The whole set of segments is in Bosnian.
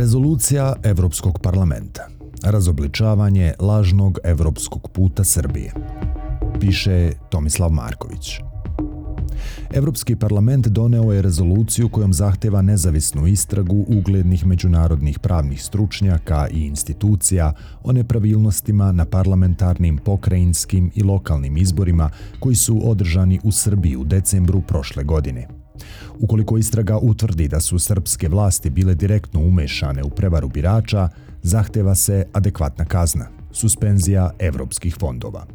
Rezolucija Evropskog parlamenta. Razobličavanje lažnog evropskog puta Srbije. Piše Tomislav Marković. Evropski parlament doneo je rezoluciju kojom zahteva nezavisnu istragu uglednih međunarodnih pravnih stručnjaka i institucija o nepravilnostima na parlamentarnim, pokrajinskim i lokalnim izborima koji su održani u Srbiji u decembru prošle godine. Ukoliko istraga utvrdi da su srpske vlasti bile direktno umešane u prevaru birača, zahteva se adekvatna kazna, suspenzija evropskih fondova.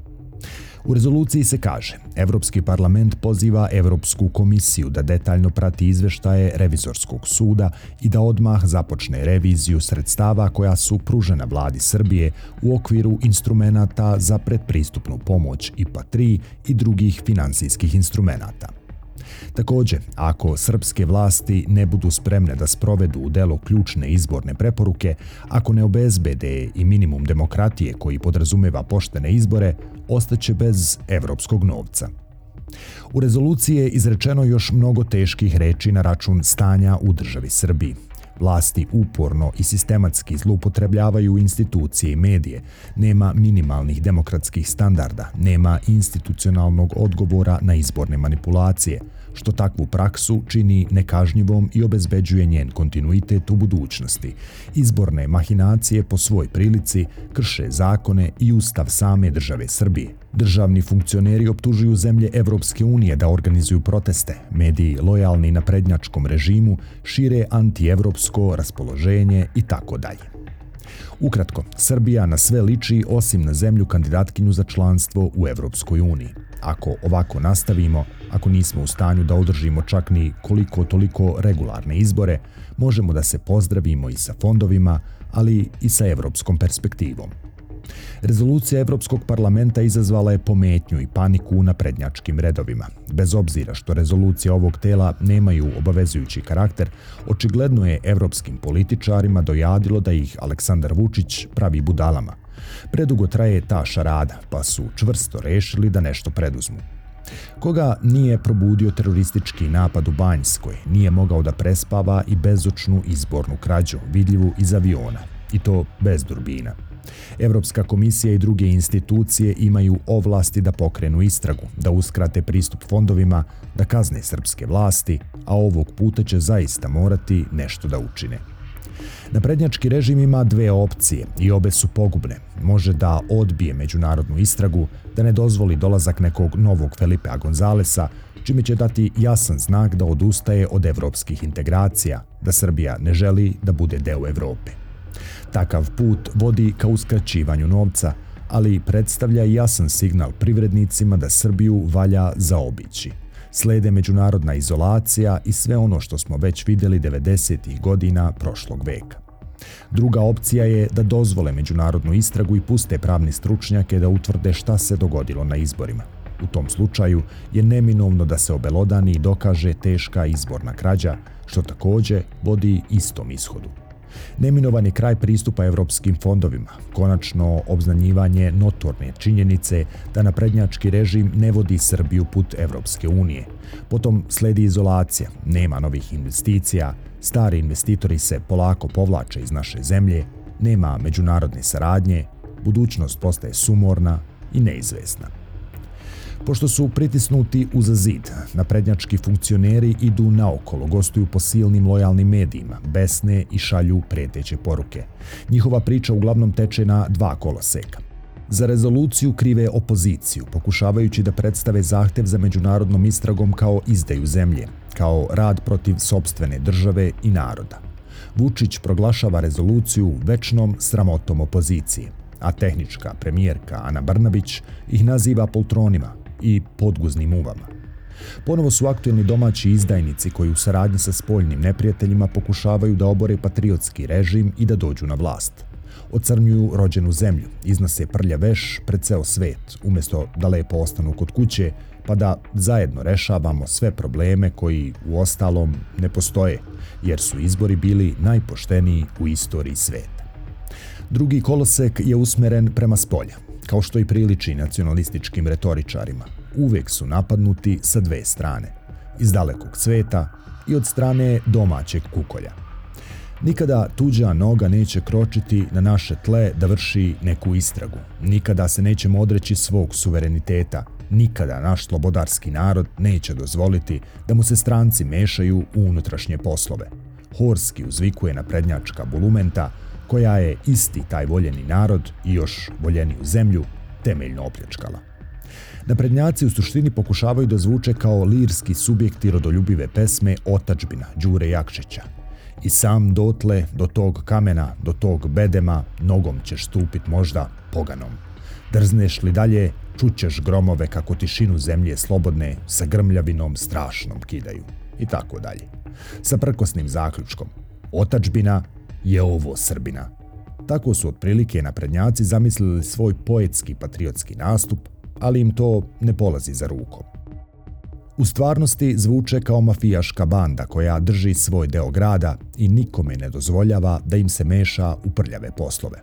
U rezoluciji se kaže, Evropski parlament poziva Evropsku komisiju da detaljno prati izveštaje revizorskog suda i da odmah započne reviziju sredstava koja su pružena vladi Srbije u okviru instrumenta za predpristupnu pomoć IPA 3 i drugih finansijskih instrumenta. Također, ako srpske vlasti ne budu spremne da sprovedu u delo ključne izborne preporuke, ako ne obezbede i minimum demokratije koji podrazumeva poštene izbore, ostaće bez evropskog novca. U rezoluciji je izrečeno još mnogo teških reči na račun stanja u državi Srbiji. Vlasti uporno i sistematski zloupotrebljavaju institucije i medije, nema minimalnih demokratskih standarda, nema institucionalnog odgovora na izborne manipulacije – što takvu praksu čini nekažnjivom i obezbeđuje njen kontinuitet u budućnosti. Izborne mahinacije po svoj prilici krše zakone i ustav same države Srbije. Državni funkcioneri optužuju zemlje Evropske unije da organizuju proteste. Mediji lojalni na prednjačkom režimu šire antievropsko raspoloženje i tako dalje. Ukratko, Srbija na sve liči osim na zemlju kandidatkinju za članstvo u Evropskoj uniji. Ako ovako nastavimo, ako nismo u stanju da održimo čak ni koliko toliko regularne izbore, možemo da se pozdravimo i sa fondovima, ali i sa evropskom perspektivom. Rezolucija Evropskog parlamenta izazvala je pometnju i paniku na prednjačkim redovima. Bez obzira što rezolucije ovog tela nemaju obavezujući karakter, očigledno je evropskim političarima dojadilo da ih Aleksandar Vučić pravi budalama. Predugo traje ta šarada, pa su čvrsto rešili da nešto preduzmu. Koga nije probudio teroristički napad u Banjskoj, nije mogao da prespava i bezočnu izbornu krađu, vidljivu iz aviona, i to bez durbina. Evropska komisija i druge institucije imaju ovlasti da pokrenu istragu, da uskrate pristup fondovima, da kazne srpske vlasti, a ovog puta će zaista morati nešto da učine. Naprednjački režim ima dve opcije i obe su pogubne. Može da odbije međunarodnu istragu, da ne dozvoli dolazak nekog novog Felipe Gonzalesa, čime će dati jasan znak da odustaje od evropskih integracija, da Srbija ne želi da bude deo Evrope. Takav put vodi ka uskraćivanju novca, ali predstavlja jasan signal privrednicima da Srbiju valja zaobići. Slede međunarodna izolacija i sve ono što smo već vidjeli 90. godina prošlog veka. Druga opcija je da dozvole međunarodnu istragu i puste pravni stručnjake da utvrde šta se dogodilo na izborima. U tom slučaju je neminovno da se obelodani i dokaže teška izborna krađa, što takođe vodi istom ishodu. Neminovan je kraj pristupa evropskim fondovima, konačno obznanjivanje notorne činjenice da naprednjački režim ne vodi Srbiju put Evropske unije. Potom sledi izolacija, nema novih investicija, stari investitori se polako povlače iz naše zemlje, nema međunarodne saradnje, budućnost postaje sumorna i neizvesna. Pošto su pritisnuti uz zid, naprednjački funkcioneri idu naokolo, gostuju po silnim lojalnim medijima, besne i šalju preteće poruke. Njihova priča uglavnom teče na dva koloseka. Za rezoluciju krive opoziciju, pokušavajući da predstave zahtev za međunarodnom istragom kao izdaju zemlje, kao rad protiv sobstvene države i naroda. Vučić proglašava rezoluciju večnom sramotom opozicije, a tehnička premijerka Ana Brnabić ih naziva poltronima, i podguznim uvama. Ponovo su aktuelni domaći izdajnici koji u saradnji sa spoljnim neprijateljima pokušavaju da obore patriotski režim i da dođu na vlast. Ocrnjuju rođenu zemlju, iznose prlja veš pred ceo svet, umjesto da lepo ostanu kod kuće, pa da zajedno rešavamo sve probleme koji u ostalom ne postoje, jer su izbori bili najpošteniji u istoriji sveta. Drugi kolosek je usmeren prema spolja kao što i priliči nacionalističkim retoričarima, uvek su napadnuti sa dve strane, iz dalekog sveta i od strane domaćeg kukolja. Nikada tuđa noga neće kročiti na naše tle da vrši neku istragu. Nikada se nećemo odreći svog suvereniteta. Nikada naš slobodarski narod neće dozvoliti da mu se stranci mešaju u unutrašnje poslove. Horski uzvikuje na prednjačka bulumenta, koja je isti taj voljeni narod i još voljeniju zemlju temeljno opljačkala. Naprednjaci u suštini pokušavaju da zvuče kao lirski subjekti rodoljubive pesme Otačbina Đure Jakšića. I sam dotle, do tog kamena, do tog bedema, nogom ćeš stupit možda poganom. Drzneš li dalje, čućeš gromove kako tišinu zemlje slobodne sa grmljavinom strašnom kidaju. I tako dalje. Sa prkosnim zaključkom. Otačbina je ovo Srbina. Tako su otprilike naprednjaci zamislili svoj poetski patriotski nastup, ali im to ne polazi za rukom. U stvarnosti zvuče kao mafijaška banda koja drži svoj deo grada i nikome ne dozvoljava da im se meša u prljave poslove.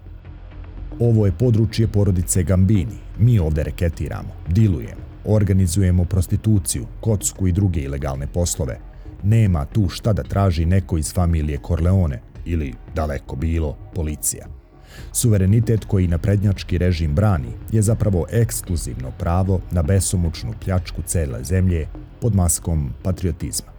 Ovo je područje porodice Gambini. Mi ovde reketiramo, dilujemo, organizujemo prostituciju, kocku i druge ilegalne poslove. Nema tu šta da traži neko iz familije Corleone ili, daleko bilo, policija. Suverenitet koji naprednjački režim brani je zapravo ekskluzivno pravo na besomučnu pljačku cele zemlje pod maskom patriotizma.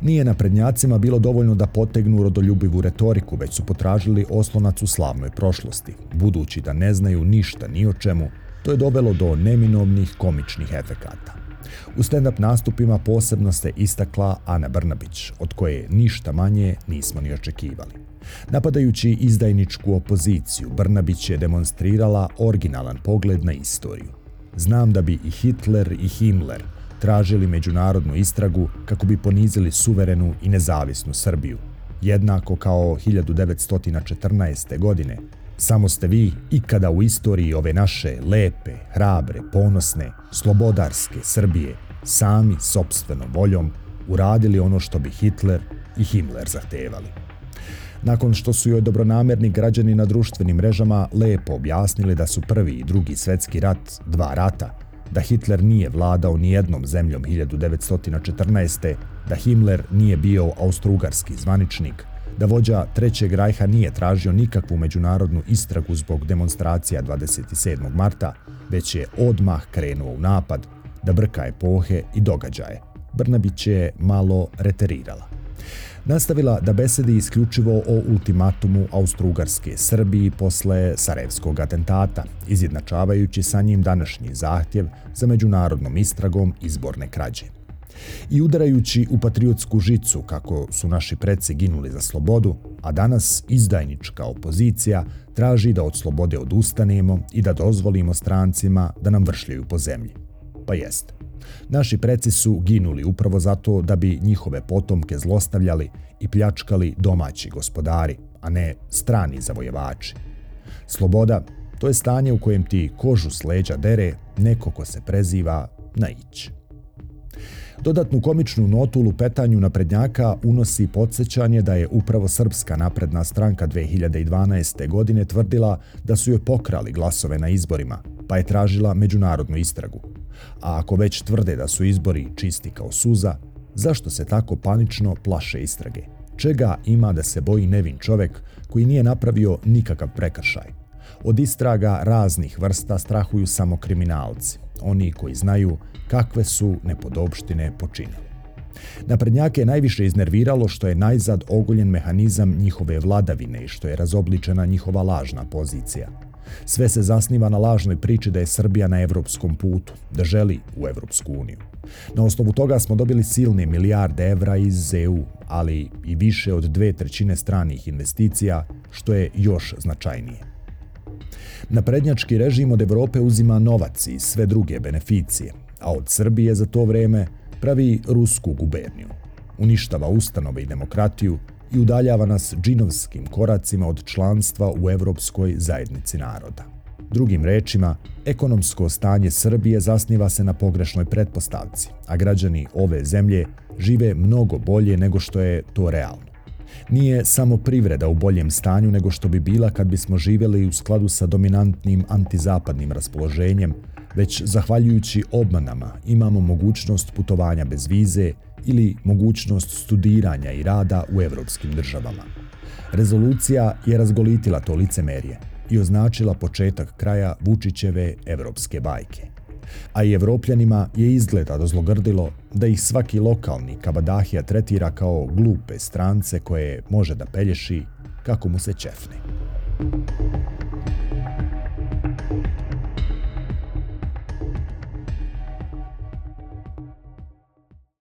Nije naprednjacima bilo dovoljno da potegnu rodoljubivu retoriku, već su potražili oslonac u slavnoj prošlosti. Budući da ne znaju ništa ni o čemu, to je dovelo do neminovnih komičnih efekata. U stand-up nastupima posebno se istakla Ana Brnabić, od koje ništa manje nismo ni očekivali. Napadajući izdajničku opoziciju, Brnabić je demonstrirala originalan pogled na istoriju. Znam da bi i Hitler i Himmler tražili međunarodnu istragu kako bi ponizili suverenu i nezavisnu Srbiju, jednako kao 1914. godine. Samo ste vi ikada u istoriji ove naše lepe, hrabre, ponosne, slobodarske Srbije sami sobstvenom voljom uradili ono što bi Hitler i Himmler zahtevali. Nakon što su joj dobronamerni građani na društvenim mrežama lepo objasnili da su prvi i drugi svetski rat dva rata, da Hitler nije vladao ni jednom zemljom 1914. da Himmler nije bio austrougarski zvaničnik, da vođa Trećeg rajha nije tražio nikakvu međunarodnu istragu zbog demonstracija 27. marta, već je odmah krenuo u napad da brka epohe i događaje. Brnabić je malo reterirala nastavila da besedi isključivo o ultimatumu Austro-Ugarske Srbiji posle Sarajevskog atentata, izjednačavajući sa njim današnji zahtjev za međunarodnom istragom izborne krađe. I udarajući u patriotsku žicu kako su naši preci ginuli za slobodu, a danas izdajnička opozicija traži da od slobode odustanemo i da dozvolimo strancima da nam vršljaju po zemlji. Pa jeste. Naši preci su ginuli upravo zato da bi njihove potomke zlostavljali i pljačkali domaći gospodari, a ne strani zavojevači. Sloboda, to je stanje u kojem ti kožu s leđa dere neko ko se preziva na. Dodatnu komičnu notu u lupetanju naprednjaka unosi podsjećanje da je upravo Srpska napredna stranka 2012. godine tvrdila da su joj pokrali glasove na izborima, pa je tražila međunarodnu istragu. A ako već tvrde da su izbori čisti kao suza, zašto se tako panično plaše istrage? Čega ima da se boji nevin čovek koji nije napravio nikakav prekršaj? Od istraga raznih vrsta strahuju samo kriminalci, oni koji znaju kakve su nepodobštine počinili. Naprednjake je najviše iznerviralo što je najzad ogoljen mehanizam njihove vladavine i što je razobličena njihova lažna pozicija – Sve se zasniva na lažnoj priči da je Srbija na evropskom putu, da želi u Evropsku uniju. Na osnovu toga smo dobili silne milijarde evra iz EU, ali i više od dve trećine stranih investicija, što je još značajnije. Naprednjački režim od Evrope uzima novac i sve druge beneficije, a od Srbije za to vreme pravi rusku guberniju. Uništava ustanove i demokratiju, i udaljava nas džinovskim koracima od članstva u Evropskoj zajednici naroda. Drugim rečima, ekonomsko stanje Srbije zasniva se na pogrešnoj pretpostavci, a građani ove zemlje žive mnogo bolje nego što je to realno. Nije samo privreda u boljem stanju nego što bi bila kad bismo živjeli u skladu sa dominantnim antizapadnim raspoloženjem, već zahvaljujući obmanama imamo mogućnost putovanja bez vize ili mogućnost studiranja i rada u evropskim državama. Rezolucija je razgolitila to licemerje i označila početak kraja Vučićeve evropske bajke. A i evropljanima je izgleda dozlogrdilo da ih svaki lokalni kabadahija tretira kao glupe strance koje može da pelješi kako mu se čefne. Thank you